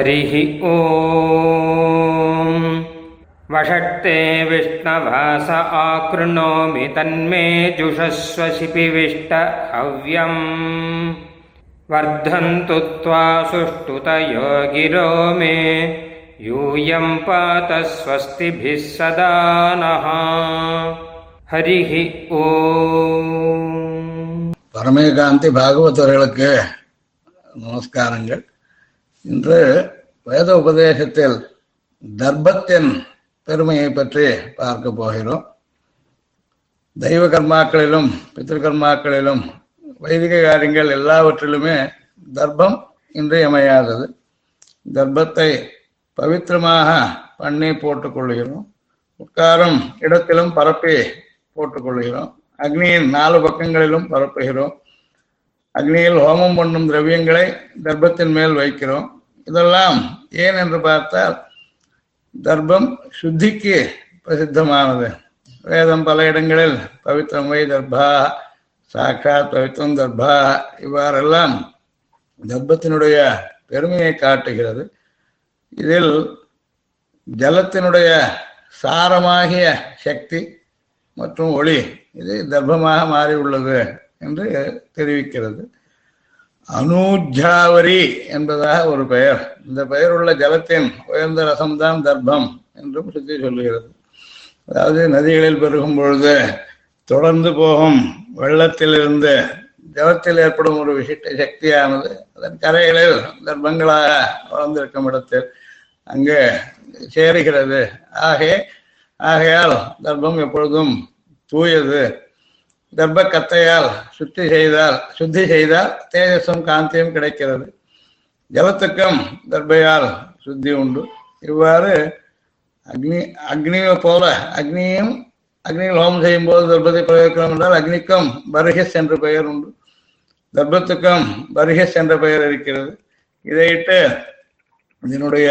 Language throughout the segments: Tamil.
हरिः ॐ वषट्ते विष्णवास आकृणोमि तन्मे जुषस्व शिपिविष्ट हव्यम् वर्धन्तु त्वा सुष्ठुतयो गिरो मे यूयं पात स्वस्तिभिः सदा नः हरिः ॐ பரமேகாந்தி பாகவதர்களுக்கு நமஸ்காரங்கள் இன்று வேத உபதேசத்தில் தர்பத்தின் பெருமையை பற்றி பார்க்க போகிறோம். தெய்வ கர்மாக்களிலும் பித்திருக்கர்மாக்களிலும் வைதிக காரியங்கள் எல்லாவற்றிலுமே தர்ப்பம் இன்றியமையாதது. தர்ப்பத்தை பவித்திரமாக பண்ணி போட்டுக்கொள்கிறோம் உட்காரும் இடத்திலும் பரப்பி போட்டுக்கொள்கிறோம் அக்னியின் நாலு பக்கங்களிலும் பரப்புகிறோம். அக்னியில் ஹோமம் பண்ணும் திரவியங்களை தர்ப்பத்தின் மேல் வைக்கிறோம். இதெல்லாம் ஏன் என்று பார்த்தால் தர்ப்பம் சுத்திக்கு பிரசித்தமானது. வேதம் பல இடங்களில் பவித்திரம் வை தர்பா சாட்சாத் பவித்திரம் தர்பா இவ்வாறெல்லாம் தர்ப்பத்தினுடைய பெருமையை காட்டுகிறது. இதில் ஜலத்தினுடைய சாரமாகிய சக்தி மற்றும் ஒளி இது தர்ப்பமாக மாறி உள்ளது என்று தெரிவிக்கிறது. அனூஜாவரி என்பதாக ஒரு பெயர். இந்த பெயர் உள்ள ஜலத்தின் உயர்ந்த ரசம்தான் தர்ப்பம் என்றும் சுத்தி சொல்லுகிறது அதாவது நதிகளில் பெருகும் பொழுது தொடர்ந்து போகும் வெள்ளத்திலிருந்து ஜலத்தில் ஏற்படும் ஒரு விசிட்ட சக்தியானது அதன் கரைகளில் தர்ப்பங்களாக வளர்ந்திருக்கும் இடத்தில் அங்கே சேருகிறது. ஆகே ஆகையால் தர்ப்பம் எப்பொழுதும் தூயது. தர்ப கத்தையால் சுத்தி செய்தால் சுத்தி செய்தால் தேஜஸும் காந்தியும் கிடைக்கிறது. ஜலத்துக்கும் தர்பையால் சுத்தி உண்டு. இவ்வாறு அக்னி அக்னியை போல அக்னியும் அக்னியில் ஹோமம் செய்யும் போது தர்பத்தை பிரயோகிக்கிறோம் என்றால் அக்னிக்கும் பரிஹஸ் என்ற பெயர் உண்டு. தர்பத்துக்கும் பரிஹஸ் என்ற பெயர் இருக்கிறது. இதையிட்டு இதனுடைய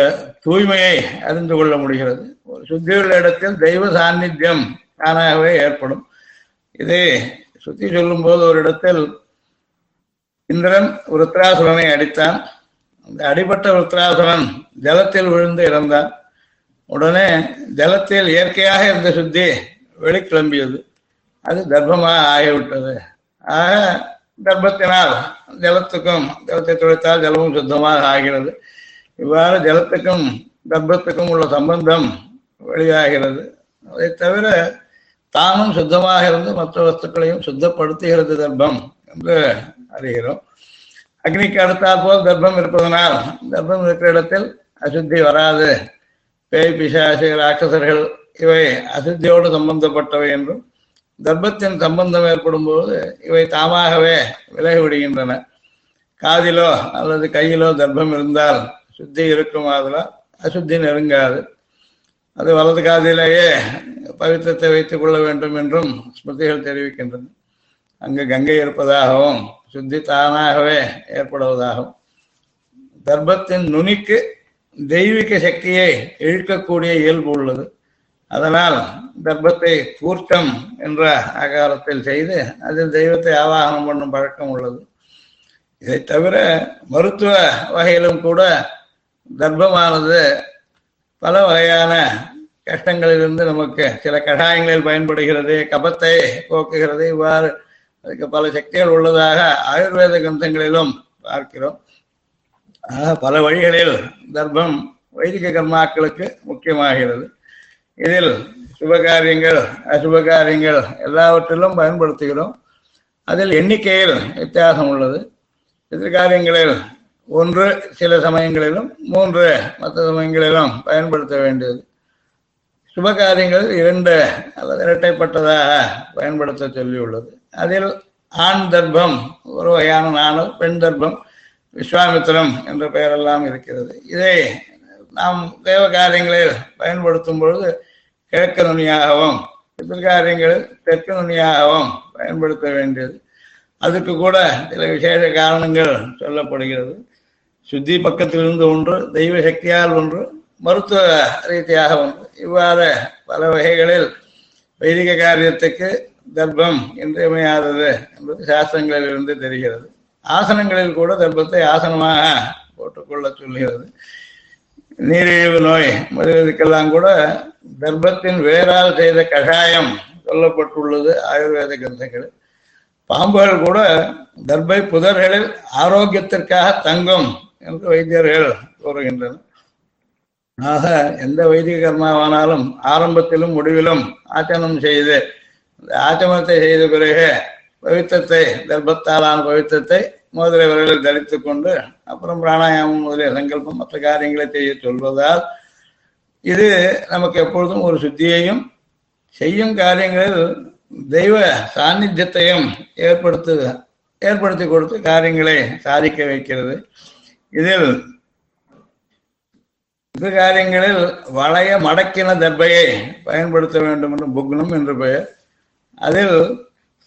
தூய்மையை அறிந்து கொள்ள முடிகிறது. ஒரு சுத்தியுள்ள இடத்தில் தெய்வ சாநித்தியம் தானாகவே ஏற்படும். இதை சுத்தி சொல்லும் போது ஒரு இடத்தில் இந்திரன் ருத்ராசுரனை அடித்தான். அந்த அடிபட்ட ருத்ராசுரன் ஜலத்தில் விழுந்து இறந்தான். உடனே ஜலத்தில் இயற்கையாக இருந்த சுத்தி வெளிக்கிளம்பியது. அது தர்ப்பமாக ஆகிவிட்டது. ஆக தர்ப்பத்தினால் ஜலத்துக்கும் ஜலத்தை துடைத்தால் ஜலமும் சுத்தமாக ஆகிறது. இவ்வாறு ஜலத்துக்கும் தர்ப்பத்துக்கும் உள்ள சம்பந்தம் வெளியாகிறது. அதை தவிர தானும் சுத்தமாக இருந்து மற்ற வஸ்துக்களையும் சுத்தப்படுத்துகிறது தர்ப்பம் என்று அறிகிறோம். அக்னிக்கு அடுத்தாற் போல் தர்ப்பம் இருப்பதனால் தர்ப்பம் இருக்கிற இடத்தில் அசுத்தி வராது. பேய் பிசாசு ராட்சசர்கள் இவை அசுத்தியோடு சம்பந்தப்பட்டவை என்றும் தர்ப்பத்தின் சம்பந்தம் ஏற்படும் போது இவை தாமாகவே விலகி விடுகின்றன காதிலோ அல்லது கையிலோ தர்ப்பம் இருந்தால் சுத்தி இருக்குமாதலால் அசுத்தி நெருங்காது. அது வலது காதிலேயே பவித்திரத்தை வைத்துக் கொள்ள வேண்டும் என்றும் ஸ்மிருதிகள் தெரிவிக்கின்றன. அங்கு கங்கை இருப்பதாகவும் சுத்தி தானாகவே ஏற்படுவதாகவும். தர்ப்பத்தின் நுனிக்கு தெய்வீக சக்தியை இழுக்கக்கூடிய இயல்பு உள்ளது. அதனால் தர்ப்பத்தை கூர்த்தம் என்ற ஆகாரத்தில் செய்து அதில் தெய்வத்தை ஆவாகனம் பண்ணும் பழக்கம் உள்ளது. இதை தவிர மருத்துவ வகையிலும் கூட கர்ப்பமானது பல வகையான கஷ்டங்களிலிருந்து நமக்கு சில கஷாயங்களில் பயன்படுகிறது. கபத்தை போக்குகிறது. இவ்வாறு அதுக்கு பல சக்திகள் உள்ளதாக ஆயுர்வேத கிரந்தங்களிலும் பார்க்கிறோம். பல வழிகளில் தர்ப்பம் வைதிக கர்மாக்களுக்கு முக்கியமாகிறது. இதில் சுபகாரியங்கள் அசுபகாரியங்கள் எல்லாவற்றிலும் பயன்படுத்துகிறோம். அதில் எண்ணிக்கையில் வித்தியாசம் உள்ளது. எதிர்காரியங்களில் ஒன்று சில சமயங்களிலும் மூன்று மற்ற சமயங்களிலும் பயன்படுத்த வேண்டியது. சுப காரியங்கள் இரண்டு அல்லது இரட்டைப்பட்டதாக பயன்படுத்த சொல்லியுள்ளது. அதில் ஆண் தர்ப்பம் ஒரு வகையான நானும் பெண் தர்ப்பம் விஸ்வாமித்திரம் என்ற பெயரெல்லாம் இருக்கிறது. இதை நாம் தேவ காரியங்களில் பயன்படுத்தும் பொழுது கிழக்கு நுனியாகவும் எதிர்காரியங்களில் தெற்கு நுனியாகவும் பயன்படுத்த வேண்டியது. அதுக்கு கூட சில விசேஷ காரணங்கள் சொல்லப்படுகிறது. சுத்தி பக்கத்திலிருந்து ஒன்று தெய்வ சக்தியால் ஒன்று மருத்துவ ரீதியாக ஒன்று. இவ்வாறு பல வகைகளில் வைதிக காரியத்துக்கு தர்ப்பம் இன்றியமையாதது என்பது சாஸ்திரங்களிலிருந்து தெரிகிறது. ஆசனங்களில் கூட தர்ப்பத்தை ஆசனமாக போட்டுக்கொள்ள சொல்கிறது. நீரிழிவு நோய் முதலியதுக்கெல்லாம் கூட தர்ப்பத்தின் வேறால் செய்த கஷாயம் சொல்லப்பட்டுள்ளது ஆயுர்வேத கிரந்தங்கள் பாம்புகள் கூட தர்பை புதர்களில் ஆரோக்கியத்திற்காக தங்கும் என்று வைத்தியர்கள் கூறுகின்றனர். ஆக எந்த வைதிக கர்மாவானாலும் ஆரம்பத்திலும் முடிவிலும் ஆச்சனம் செய்து ஆச்சமத்தை ஆச்சமனத்தை செய்த பிறகு பவித்திரத்தை தர்ப்பத்தாலான பவித்திரத்தை மோதிர விரலில் தரித்து கொண்டு அப்புறம் பிராணாயாமம் முதலிய சங்கல்பம் மற்ற காரியங்களை செய்ய சொல்வதால் இது நமக்கு எப்பொழுதும் ஒரு சுத்தியையும் செய்யும் காரியங்களில் தெய்வ சாநித்தியத்தையும் ஏற்படுத்து ஏற்படுத்தி கொடுத்து காரியங்களை சாதிக்க வைக்கிறது. இதில் இந்த காரியங்களில் வளைய மடக்கின தர்பையை பயன்படுத்த வேண்டும் என்று புக்னம் என்று பெயர். அதில்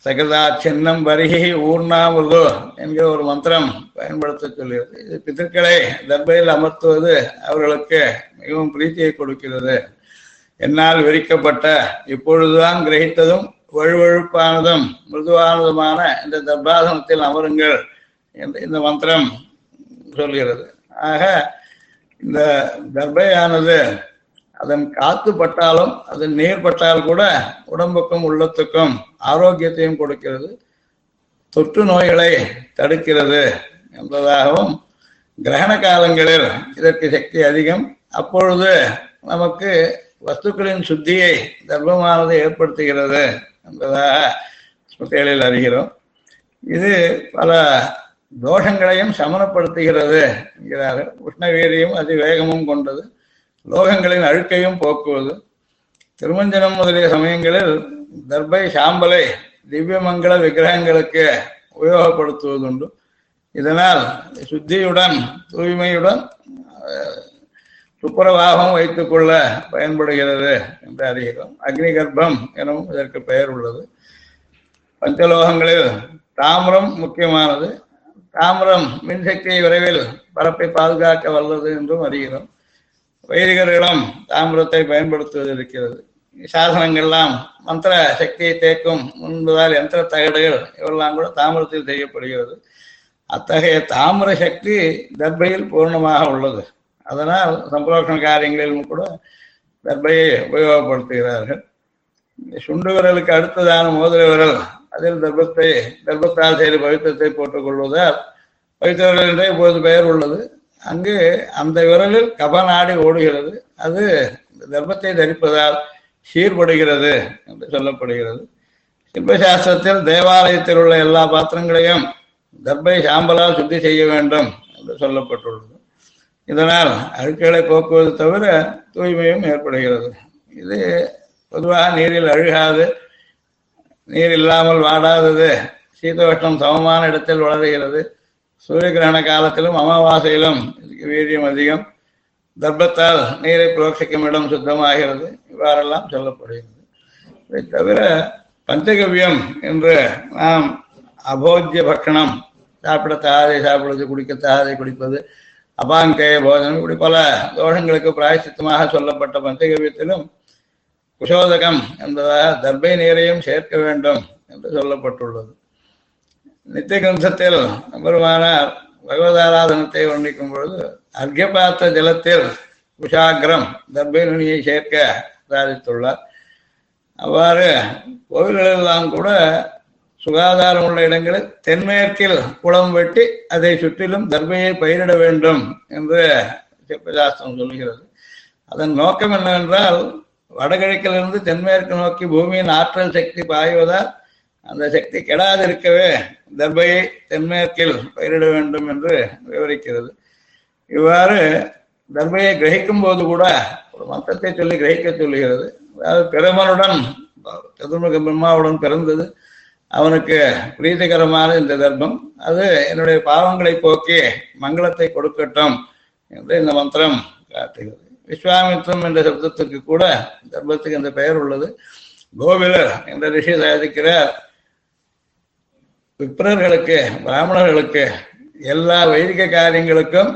சகதா சின்னம் வருகி ஊர்ணாமுதோ என்கிற ஒரு மந்திரம் பயன்படுத்த சொல்கிறது. இது பித்தர்களை தர்பையில் அமர்த்துவது அவர்களுக்கு மிகவும் பிரீத்தியை கொடுக்கிறது. என்னால் விரிக்கப்பட்ட இப்பொழுதுதான் கிரகித்ததும் வழுவழுப்பானதும் மிருதுவானதுமான இந்த தர்பாசனத்தில் அமருங்கள் என்று இந்த மந்திரம் சொல்கிறது. ஆக இந்த கர்ப்பையானது அதன் காத்து பட்டாலும் அதன் நீர் பட்டால் கூட உடம்புக்கும் உள்ளத்துக்கும் ஆரோக்கியத்தையும் கொடுக்கிறது. தொற்று நோய்களை தடுக்கிறது என்பதாகவும் கிரகண காலங்களில் இதற்கு சக்தி அதிகம். அப்பொழுது நமக்கு வஸ்துக்களின் சுத்தியை தர்மமானது ஏற்படுத்துகிறது. என்பதாக ஸ்மிருதிகளில் அறிகிறோம். இது பல தோஷங்களையும் சமனப்படுத்துகிறது என்கிறார்கள். உஷ்ணவீரியும் அதிவேகமும் கொண்டது. லோகங்களின் அழுக்கையும் போக்குவது. திருமஞ்சனம் முதலிய சமயங்களில் தர்பை சாம்பலை திவ்யமங்கள விக்கிரகங்களுக்கு உபயோகப்படுத்துவதுண்டு. இதனால் சுத்தியுடன் தூய்மையுடன் துப்புரவாகவும் வைத்துக்கொள்ள பயன்படுகிறது என்று அறிகிறோம் அக்னி கர்ப்பம் எனவும் இதற்கு பெயர் உள்ளது. பஞ்சலோகங்களில் தாமிரம் முக்கியமானது. தாமிரம் மின்சக்தியை விரைவில் பரப்பை பாதுகாக்க வல்லது என்றும் அறிகிறோம். வைதிகர்களிடம் தாமிரத்தை பயன்படுத்துவது இருக்கிறது. சாசனங்கள்லாம் மந்திர சக்தியை தேக்கும் முன்பதால் யந்திர தகடுகள் இவெல்லாம் கூட தாமிரத்தில் செய்யப்படுகிறது. அத்தகைய தாமிர சக்தி தர்பையில் பூர்ணமாக உள்ளது. அதனால் சம்பரோஷண காரியங்களிலும் கூட தர்பையை உபயோகப்படுத்துகிறார்கள். சுண்டு விரலுக்கு அடுத்ததான மோதிர விரல் அதில் தர்ப்பத்தை தர்ப்பத்தால் செய்த பவித்திரத்தை போட்டுக் கொள்வதால் பவித்திர விரல் என்றே இப்போது பெயர் உள்ளது. அங்கு அந்த விரலில் கபநாடி ஓடுகிறது. அது தர்ப்பத்தை தரிப்பதால் சீர்படுகிறது என்று சொல்லப்படுகிறது. சிற்பசாஸ்திரத்தில் தேவாலயத்தில் உள்ள எல்லா பாத்திரங்களையும் தர்பை சாம்பலால் சுத்தி செய்ய வேண்டும் என்று சொல்லப்பட்டுள்ளது. இதனால் அழுக்குகளை போக்குவது தவிர தூய்மையும் ஏற்படுகிறது. இது பொதுவாக நீரில் அழுகாது நீர் இல்லாமல் வாடாதது. சீதோஷ்ணம் சமமான இடத்தில் வளருகிறது. சூரிய கிரகண காலத்திலும் அமாவாசையிலும் இதுக்கு வீரியம் அதிகம். தர்ப்பத்தால் நீரை புரோட்சிக்கும் இடம் சுத்தமாகிறது. இவ்வாறெல்லாம் சொல்லப்படுகிறது. இதை தவிர பஞ்சகவ்யம் என்று நாம் அபோஜ்ய பக்ஷணம் சாப்பிட தாதை சாப்பிடுவது குடிக்க தாதை குடிப்பது அபாங்கய போதனம் இப்படி பல தோஷங்களுக்கு பிராயசித்தமாக சொல்லப்பட்ட பஞ்சகவியத்திலும் குஷோதகம் என்பதாக தர்பை நீரையும் சேர்க்க வேண்டும் என்று சொல்லப்பட்டுள்ளது. நித்திய கிரந்தத்தில் பெருமான பகவதாராதனத்தை வர்ணிக்கும் பொழுது அர்க்கபாத்த ஜலத்தில் குஷாகிரம் தர்பை நுனியை சேர்க்க சாதித்துள்ளார் அவ்வாறு கோவில்களெல்லாம் கூட சுகாதாரம் உள்ள இடங்களில் தென்மேற்கில் குளம் வெட்டி அதை சுற்றிலும் தர்பையை பயிரிட வேண்டும் என்று சிற்பசாஸ்திரம் சொல்கிறது அதன் நோக்கம் என்னவென்றால் வடகிழக்கிலிருந்து தென்மேற்கு நோக்கி பூமியின் ஆற்றல் சக்தி பாய்வதால் அந்த சக்தி கெடாதிருக்கவே தர்பையை தென்மேற்கில் பயிரிட வேண்டும் என்று விவரிக்கிறது. இவ்வாறு தர்பையை கிரகிக்கும் போது கூட ஒரு மந்திரத்தை சொல்லி கிரகிக்க சொல்லுகிறது. அதாவது பிரமனுடன் சதுர்முக பிரம்மாவுடன் பிறந்தது. அவனுக்கு பிரீதிகரமான இந்த தர்மம் அது என்னுடைய பாவங்களை போக்கி மங்களத்தை கொடுக்கட்டும் என்று இந்த மந்திரம் காட்டுகிறது. விஸ்வாமித்ரம் என்ற சப்தத்துக்கு கூட தர்மத்துக்கு இந்த பெயர் உள்ளது. கோவிலர் என்ற ரிஷி சாதிக்கிறார் விப்ரர்களுக்கு பிராமணர்களுக்கு எல்லா வைதிக காரியங்களுக்கும்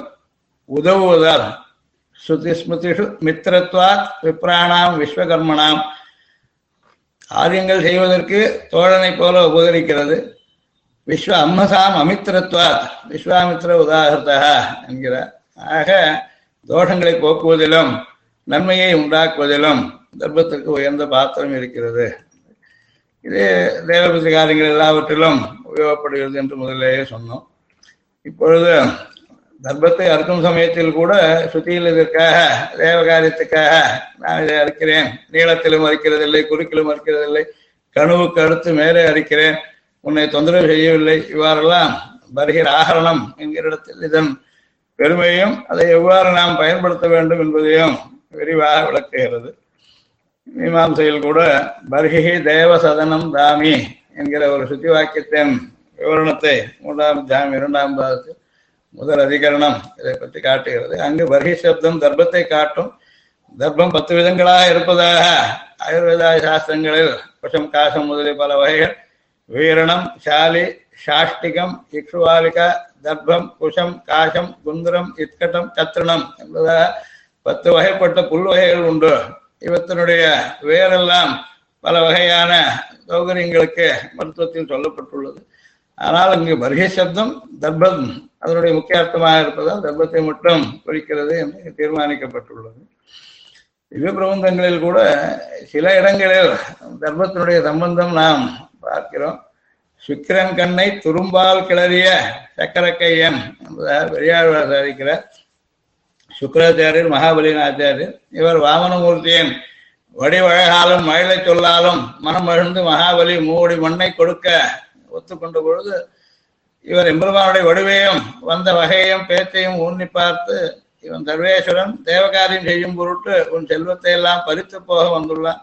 உதவுவதால் ஸ்ருதி ஸ்மிருதிஷு மித்திரத்வாத் விப்ராணாம் விஸ்வகர்மனாம் காரியங்கள் செய்வதற்கு தோழனை போல உபகரிக்கிறது. விஸ்வ அம்மசாம் அமித்திரத்வாத் விஸ்வாமித்ர உதாகர்த்தா என்கிறார். ஆக தோஷங்களை போக்குவதிலும் நன்மையை உண்டாக்குவதிலும் தர்மத்திற்கு உயர்ந்த பாத்திரம் இருக்கிறது. இது தேவபதி காரியங்கள் எல்லாவற்றிலும் உபயோகப்படுகிறது என்று முதலேயே சொன்னோம். இப்பொழுது தர்மத்தை அறுக்கும் சமயத்தில் கூட சுத்தியில் இதற்காக தேவகாரியத்துக்காக நான் இதை அறுக்கிறேன். நீளத்திலும் அறுக்கிறதில்லை குறுக்கிலும் அறுக்கிறதில்லை கனவுக்கு அடுத்து மேலே அறுக்கிறேன். உன்னை தொந்தரவு செய்யவில்லை. இவ்வாறெல்லாம் வருகிற ஆகரணம் என்கிற இடத்தில் இதன் பெருமையும் அதை எவ்வாறு நாம் பயன்படுத்த வேண்டும் என்பதையும் விரிவாக விளக்குகிறது. மீமாம்சையில் கூட பர்ஹி தேவ சதனம் தாமி என்கிற ஒரு சுத்தி வாக்கியத்தின் விவரணத்தை மூன்றாம் ஜாமி இரண்டாம் பாதத்தில் முதல் அதிகரணம் இதை பற்றி காட்டுகிறது. அங்கு பர்ஹி சப்தம் தர்ப்பத்தை காட்டும். தர்ப்பம் பத்து விதங்களாக இருப்பதாக ஆயுர்வேத சாஸ்திரங்களில் விஷம் காசம் முதலிய பல வகைகள். வீரணம் சாலி சாஷ்டிகம் இக்ஷுவாலிகா தர்ப்பம் குஷம் காசம் குந்திரம் இத்கட்டம் சத்திரணம் என்பதாக பத்து வகைப்பட்ட புல் வகைகள் உண்டு. இவற்றினுடைய வேறெல்லாம் பல வகையான சௌகரியங்களுக்கு மருத்துவத்தில் சொல்லப்பட்டுள்ளது. ஆனால் இங்கு வருகை சப்தம் தர்ப்பம். அதனுடைய முக்கிய அர்த்தமாக இருப்பதால் தர்ப்பத்தை மட்டும் குறிக்கிறது என்று தீர்மானிக்கப்பட்டுள்ளது. திவ்ய பிரபந்தங்களில் கூட சில இடங்களில் தர்பத்தினுடைய சம்பந்தம் நாம் பார்க்கிறோம். சுக்கிரன் கண்ணை துரும்பால் கிளறிய சக்கரக்கையன் என்பதால் பெரியாழ்வார் சாதிக்கிறார் சுக்கராச்சாரியர் மகாபலியின் ஆச்சாரியர் இவர் வாமனமூர்த்தியின் வடிவழகாலும் மழலை சொல்லாலும் மனம் மகிழ்ந்து மகாபலி மூடி மண்ணை கொடுக்க ஒத்துக்கொண்ட பொழுது இவர் எம்பெருமானுடைய வடிவையும் வந்த வகையையும் பேச்சையும் ஊன்னி பார்த்து இவன் சர்வேஸ்வரன் தேவகாரியம் செய்யும் பொருட்டு உன் செல்வத்தை எல்லாம் பறித்து போக வந்துள்ளான்.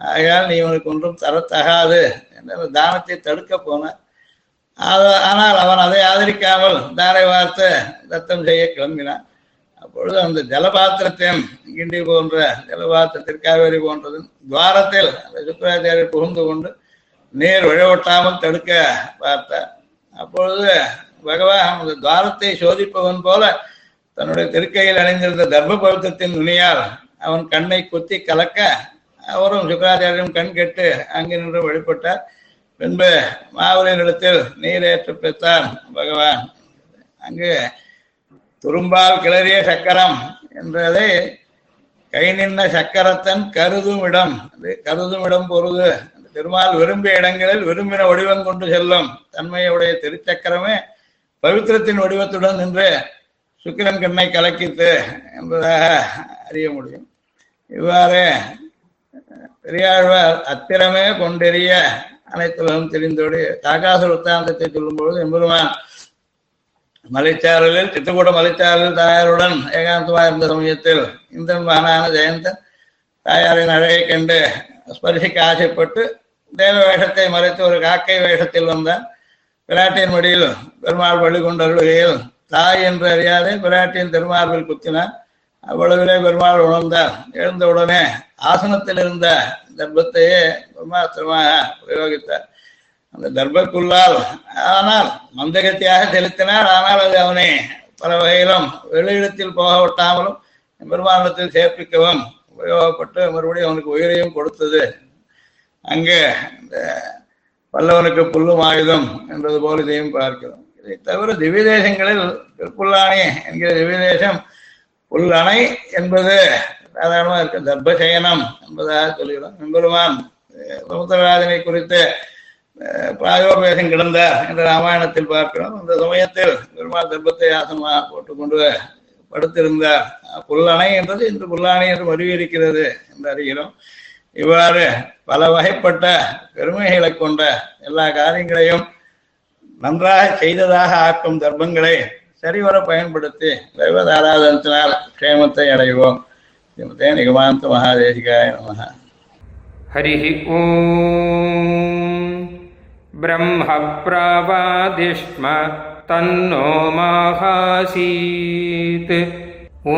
ஆகையால் நீ இவனுக்கு ஒன்றும் தரத்தகாது என்று தானத்தை தடுக்க போனார். ஆனால் அவன் அதை ஆதரிக்காமல் தாரை வார்த்து தத்தம் செய்ய கிளம்பினான். அப்பொழுது அந்த ஜலபாத்திரத்தையும் கிண்டி போன்ற ஜலபாத்திரத்தில் காவேரி போன்றது துவாரத்தில் அந்த சுக்கராச்சாரியர் புகுந்து கொண்டு நீர் விழவட்டாமல் தடுக்க பார்த்தார் அப்பொழுது பகவான் அந்த துவாரத்தை சோதிப்பவன் போல தன்னுடைய திருக்கையில் அணிந்திருந்த தர்ம பழுத்தத்தின் நுனியால் அவன் கண்ணை குத்தி கலக்க அவரும் சுக்கராச்சாரியும் கண் கெட்டு அங்கு நின்று வழிபட்டார். பின்பு மாவலினிடத்தில் நீரேற்று பெற்றான் பகவான். அங்கு துரும்பால் கிளறிய சக்கரம் என்றதை கை நின்ன சக்கரத்தன் கருதும் இடம் கருதும் இடம் பொருது திருமால் விரும்பிய இடங்களில் விரும்பின வடிவம் கொண்டு செல்லும். தன்மையுடைய திருச்சக்கரமே பவித்திரத்தின் வடிவத்துடன் நின்று சுக்கிரன் கண்ணை கலக்கித்து என்பதாக அறிய முடியும். இவ்வாறு பெரியாழ்வார் அத்திரமே கொண்டெறிய அனைத்துலகம் தெரிந்தோடு தாகாச உத்தாந்தத்தை சொல்லும்பொழுது எம்பெருமான் மலைச்சாரலில் சித்தக்கூட மலைச்சாரலில் தாயாருடன் ஏகாந்தமாக இருந்த சமயத்தில் இந்திரன் மகனான ஜெயந்தன் தாயாரின் அழகை கண்டு ஸ்பரிசிக்க ஆசைப்பட்டு தேவ வேஷத்தை மறைத்து ஒரு காக்கை வேஷத்தில் வந்தான் பிராட்டியின் மடியில் பெருமாள் பள்ளி கொண்டருகையில் தாய் என்று அறியாதே பிராட்டியின் திருமார்பில் குத்தினார். அவ்வளவிலே பெருமாள் உணர்ந்தார். எழுந்தவுடனே ஆசனத்தில் இருந்த தர்ப்பத்தையே பிரம்மாஸ்திரமாக பிரயோகித்தார். அந்த தர்பக்குள்ளால் ஆனால் மந்தகத்தியாக செலுத்தினார் ஆனால் அது அவனை பல வகையிலும் வெளியிடத்தில் போக விட்டாமலும் பெருமானத்தில் சேர்ப்பிக்கவும் உபயோகப்பட்டு மறுபடியும் அவனுக்கு உயிரையும் கொடுத்தது. அங்கே இந்த பல்லவனுக்கு புல்லும் ஆயுதம் என்பது போல இதையும் பார்க்கிறோம். இதை தவிர திவ்ய தேசங்களில் திருப்புல்லானி என்கிற திவ்ய தேசம் புல்லணை என்பது சாதாரணமாக இருக்க தர்பசயனம் என்பதாக சொல்கிறோம். எம்பெருமான் சமுத்திரராஜனை குறித்து பிராயோபேசம் கிடந்தார் என்ற ராமாயணத்தில் பார்க்கிறோம். அந்த சமயத்தில் பெருமாள் தர்பத்தை ஆசனமாக போட்டுக்கொண்டு படுத்திருந்தார். புல்லணை என்பது இன்று புல்லாணை என்று மறுவியிருக்கிறது என்று அறிகிறோம். இவ்வாறு பல வகைப்பட்ட பெருமைகளை கொண்ட எல்லா காரியங்களையும் நன்றாக செய்ததாக ஆக்கும் தர்ப்பங்களை சரிவர பயன்படுத்தி தெய்வதாராதனத்தினால் க்ஷேமத்தை அடைவோம் ஸ்ரீமதே நிகமாந்த மகாதேசிகாய நமக हरिः ॐ ब्रह्मप्रवादिष्म तन्नो माहासीत् ॐ